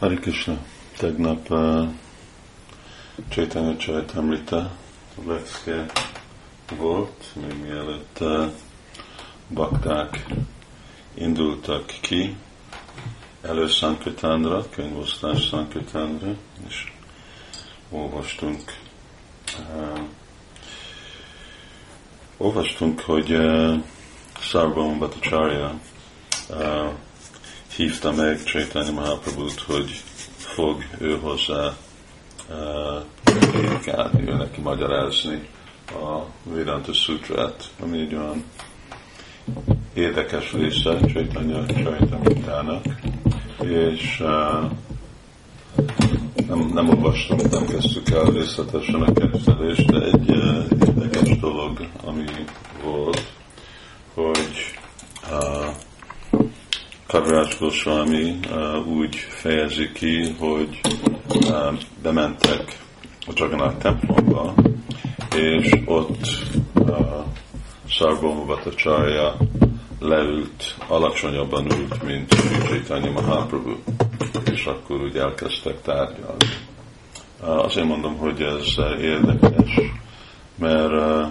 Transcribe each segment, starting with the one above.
Hari Krishna, tegnap uh, Chaitanya Chaitamrita lecke volt, még mielőtt uh, bakták indultak ki, elő Sankritánra, könyvosztás Sankritánra, és olvastunk uh, olvastunk, hogy uh, Sarvam Bhattacharya uh, hívta meg Chaitanya Mahaprabhut, hogy fog ő hozzá prédikálni, ő neki magyarázni a Vedanta Sutrát, ami egy olyan érdekes része Chaitanya Chaitanya és uh, nem, nem olvastam, nem kezdtük el részletesen a kezdődést, de egy uh, érdekes dolog, ami volt, hogy uh, Kaviraj Goswami úgy fejezi ki, hogy bementek a Jagannath templomba, és ott Bhattacharya leült, alacsonyabban ült, mint Chaitanya Mahaprabhu, és akkor úgy elkezdtek tárgyalni. Azért mondom, hogy ez érdekes, mert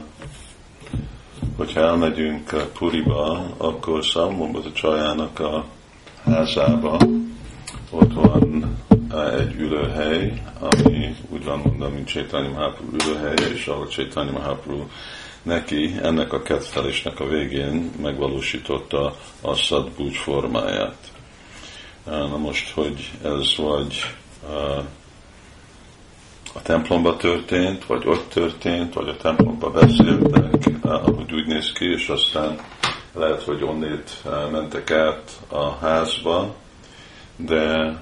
hogyha elmegyünk Puriba, akkor Salmon a csajának a házába, ott van egy ülőhely, ami úgy van mondom, mint Csétányi Mahaprabhu ülőhelye, és ahol Csétányi Mahaprabhu neki ennek a kettelésnek a végén megvalósította a szadbúcs formáját. Na most, hogy ez vagy a templomba történt, vagy ott történt, vagy a templomba beszéltek, ahogy úgy néz ki, és aztán lehet, hogy onnét mentek át a házba, de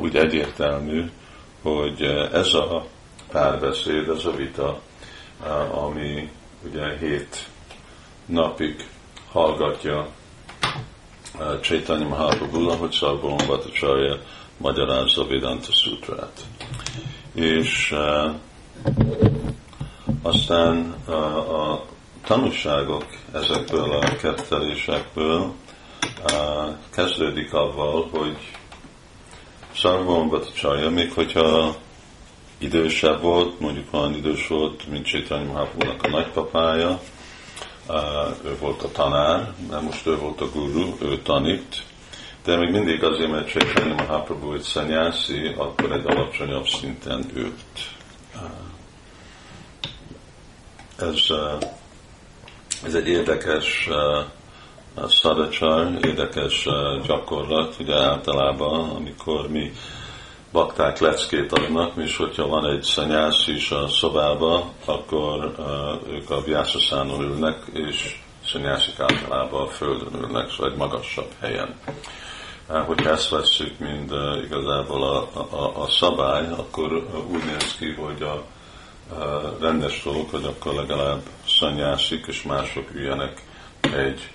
úgy egyértelmű, hogy ez a párbeszéd, ez a vita, ami ugye hét napig hallgatja Chaitanya Mahaprabhu, hogy Szalbon Bhattacharya magyarázza Vedanta Sutrát és uh, aztán uh, a tanulságok ezekből a kettelésekből uh, kezdődik avval, hogy Sarvam Bhattacharya, még hogyha idősebb volt, mondjuk olyan idős volt, mint Csétany Mahaprabhu-nak a nagypapája, uh, ő volt a tanár, mert most ő volt a guru, ő tanít, de még mindig azért, mert Chaitanya Mahaprabhu egy szanyászi, akkor egy alacsonyabb szinten ült. Ez, ez egy érdekes szadacsar, érdekes gyakorlat, ugye általában, amikor mi bakták leckét adnak, és hogyha van egy szanyász is a szobába, akkor ők a vyászaszánon ülnek, és szanyászik általában a földön ülnek, szóval egy magasabb helyen hogy ezt veszük, mint uh, igazából a, a, a szabály, akkor úgy néz ki, hogy a, a rendes dolog, hogy akkor legalább szanyászik, és mások üljenek egy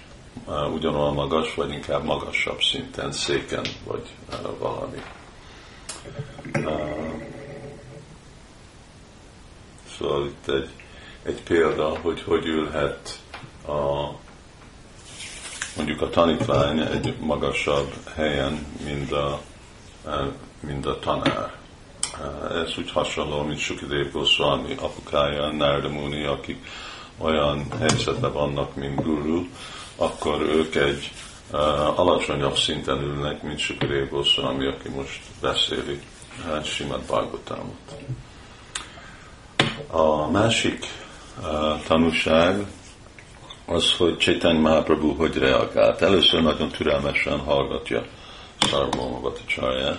ugyanolyan magas, vagy inkább magasabb szinten, széken, vagy valami. Szóval itt egy, egy példa, hogy hogy ülhet a mondjuk a tanítvány egy magasabb helyen, mint a, mint a tanár. Ez úgy hasonló, mint Sukidev Goswami apukája, Narda Muni, akik olyan helyzetben vannak, mint guru, akkor ők egy uh, alacsonyabb szinten ülnek, mint Sukidev Goswami, aki most beszéli uh, Simad Bhagavatamot. A másik uh, tanúság, az, hogy Chaitanya Mahaprabhu hogy reagált. Először nagyon türelmesen hallgatja Sarvama Bhattacharya,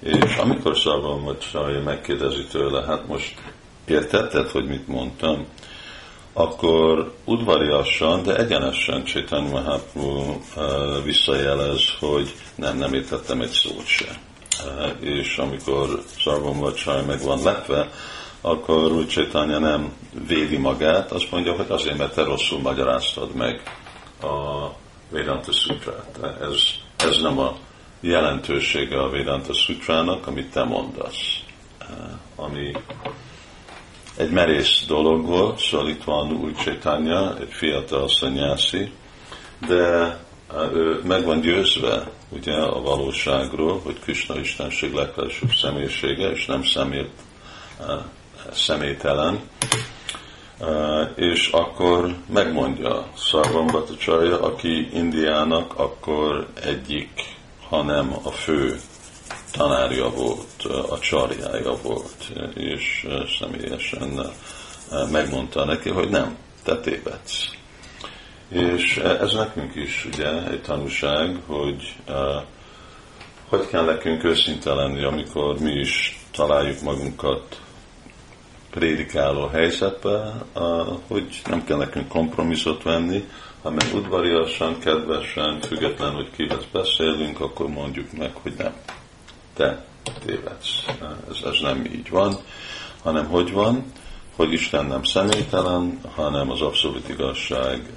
és amikor Sarvama Bhattacharya megkérdezi tőle, hát most értetted, hogy mit mondtam, akkor udvariasan, de egyenesen Chaitanya Mahaprabhu uh, visszajelez, hogy nem, nem értettem egy szót se. Uh, és amikor Sarvama Bhattacharya meg van lepve, akkor úgy Csétanya nem védi magát, azt mondja, hogy azért, mert te rosszul magyaráztad meg a Vedanta Sutrát. Ez, ez nem a jelentősége a Vedanta Sutrának, amit te mondasz. Ami egy merész dolog volt, szóval itt van új Csétanya, egy fiatal szanyászi, de ő meg van győzve ugye a valóságról, hogy Krishna Istenség legfelsőbb személyisége, és nem szemét, személytelen, és akkor megmondja Szarvambatacharya, aki Indiának akkor egyik, hanem a fő tanárja volt, a csarjája volt, és személyesen megmondta neki, hogy nem, te tévedsz. És ez nekünk is ugye egy tanúság, hogy hogy kell nekünk őszinte lenni, amikor mi is találjuk magunkat prédikáló helyzetbe, hogy nem kell nekünk kompromisszot venni, hanem udvariasan, kedvesen, független, hogy kihez beszélünk, akkor mondjuk meg, hogy nem, te tévedsz. Ez, ez nem így van, hanem hogy van, hogy Isten nem személytelen, hanem az abszolút igazság,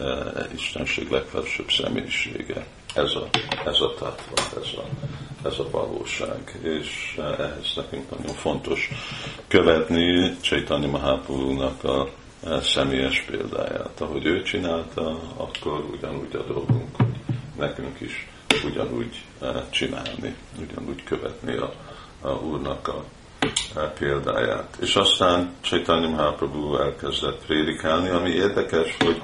Istenség legfelsőbb személyisége. Ez a, ez a tatva, ez a, ez a valóság. És ehhez nekünk nagyon fontos követni Csaitanya Mahaprabhu-nak a személyes példáját. Ahogy ő csinálta, akkor ugyanúgy a dolgunk, hogy nekünk is ugyanúgy csinálni, ugyanúgy követni a, a Úrnak a példáját. És aztán Chaitanya Mahaprabhu elkezdett prédikálni, ami érdekes, hogy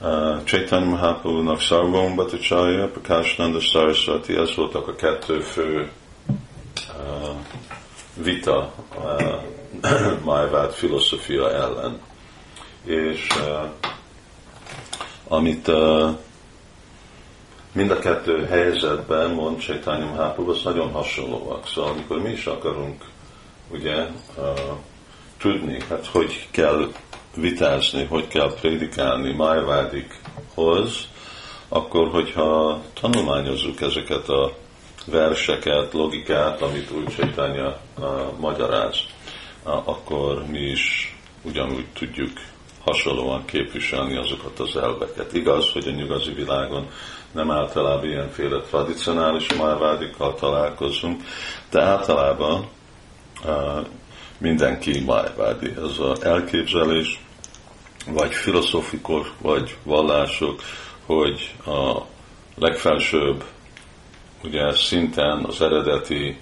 uh, Chaitanya Mahaprabhu-nak Sarvam Bhattacharya, Prakashnanda Saraswati, ez voltak a kettő fő uh, vita uh, Májvád filozofia ellen. És uh, amit uh, mind a kettő helyzetben, mond Chaitanya Mahaprabhu, az nagyon hasonlóak. Szóval amikor mi is akarunk ugye uh, tudni, hát hogy kell vitázni, hogy kell prédikálni májvádikhoz, akkor hogyha tanulmányozzuk ezeket a verseket, logikát, amit úgy Chaitanya uh, magyaráz, akkor mi is ugyanúgy tudjuk hasonlóan képviselni azokat az elveket. Igaz, hogy a nyugazi világon nem általában ilyenféle tradicionális májvádikkal találkozunk, de általában mindenki májvádi. Ez az elképzelés, vagy filozofikus, vagy vallások, hogy a legfelsőbb ugye szinten az eredeti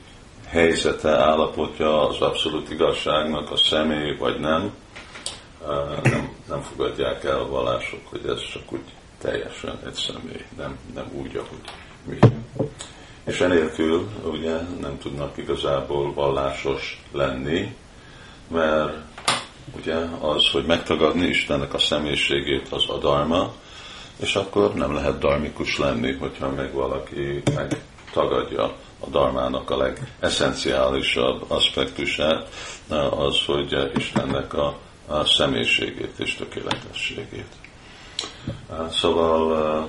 helyzete, állapotja az abszolút igazságnak a személy, vagy nem, nem, nem fogadják el a vallások, hogy ez csak úgy teljesen egy személy, nem, nem úgy, ahogy mi. És enélkül ugye nem tudnak igazából vallásos lenni, mert ugye az, hogy megtagadni Istennek a személyiségét az a dharma, és akkor nem lehet darmikus lenni, hogyha meg valaki megtagadja a darmának a legesszenciálisabb aspektusát, az, hogy Istennek a, a személyiségét és tökéletességét. Szóval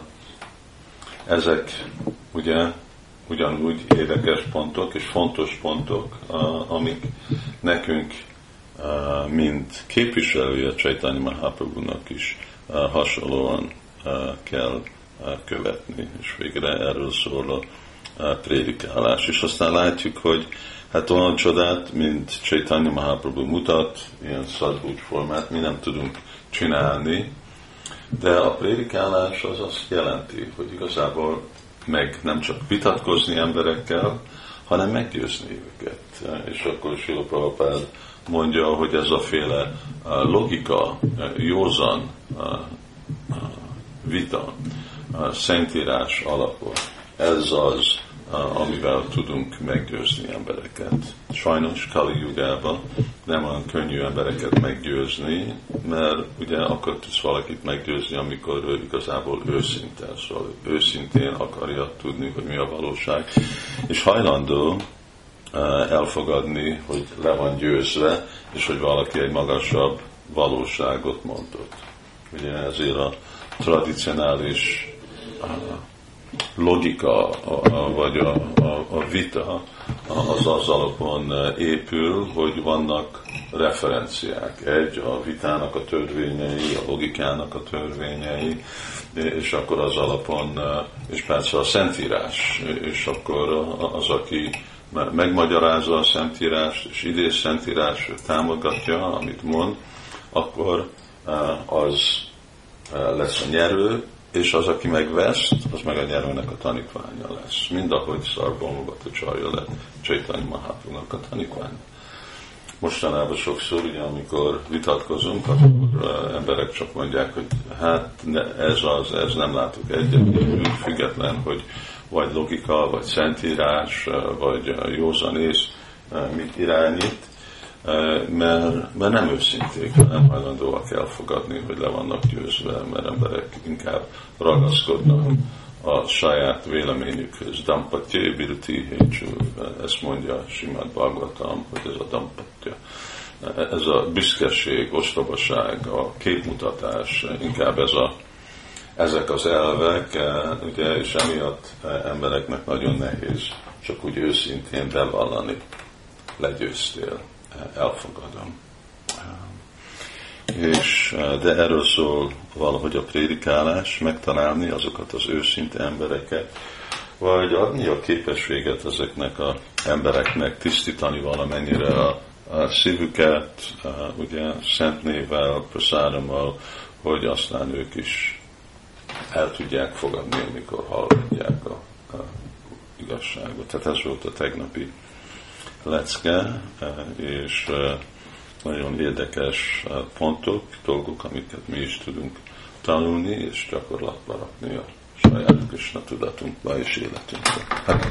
ezek ugye ugyanúgy érdekes pontok és fontos pontok, amik nekünk, mint képviselője Csaitanya Mahaprabhu-nak is hasonlóan kell követni, és végre erről szól a prédikálás. És aztán látjuk, hogy hát olyan csodát, mint Chaitanya Mahaprabhu mutat, ilyen szadhút formát mi nem tudunk csinálni, de a prédikálás az azt jelenti, hogy igazából meg nem csak vitatkozni emberekkel, hanem meggyőzni őket. És akkor Sila Prabhupád mondja, hogy ez a féle logika, józan vita, szentírás alapon, ez az, amivel tudunk meggyőzni embereket. Sajnos Kali Jugában nem olyan könnyű embereket meggyőzni, mert ugye akkor tudsz valakit meggyőzni, amikor ő igazából őszinte, szóval őszintén akarja tudni, hogy mi a valóság, és hajlandó elfogadni, hogy le van győzve, és hogy valaki egy magasabb valóságot mondott. Ugye ezért a tradicionális logika, vagy a, a, a vita az az alapon épül, hogy vannak referenciák. Egy, a vitának a törvényei, a logikának a törvényei, és akkor az alapon, és persze a szentírás, és akkor az, aki megmagyarázza a szentírás, és idéz szentírás támogatja, amit mond, akkor az lesz a nyerő, és az, aki megveszt, az meg a nyerőnek a tanítványa lesz. Mind ahogy Szarbomovat a csarja lett Csaitanya Mahaprabhu-nak a tanítványa. Mostanában sokszor, ugye, amikor vitatkozunk, akkor emberek csak mondják, hogy hát ne, ez az, ez nem látok egyet, független, hogy vagy logika, vagy szentírás, vagy józanész mit irányít, mert, mert nem őszinték, nem hajlandóak elfogadni, hogy le vannak győzve, mert emberek inkább ragaszkodnak a saját véleményükhöz. Dampatya birti hécső, ezt mondja Simát Bhagavatam, hogy ez a dampatya. Ez a büszkeség, ostobaság, a képmutatás, inkább ez a, ezek az elvek, ugye, és emiatt embereknek nagyon nehéz csak úgy őszintén bevallani, legyőztél, elfogadom. És, de erről szól valahogy a prédikálás, megtalálni azokat az őszinte embereket, vagy adni a képességet ezeknek az embereknek, tisztítani valamennyire a, a szívüket, ugye szent névvel, hogy aztán ők is el tudják fogadni, amikor hallgatják a, a igazságot. Tehát ez volt a tegnapi lecke, és nagyon érdekes pontok, dolgok, amiket mi is tudunk tanulni, és gyakorlatba rakni a saját Krishna tudatunkba és életünkbe. Hát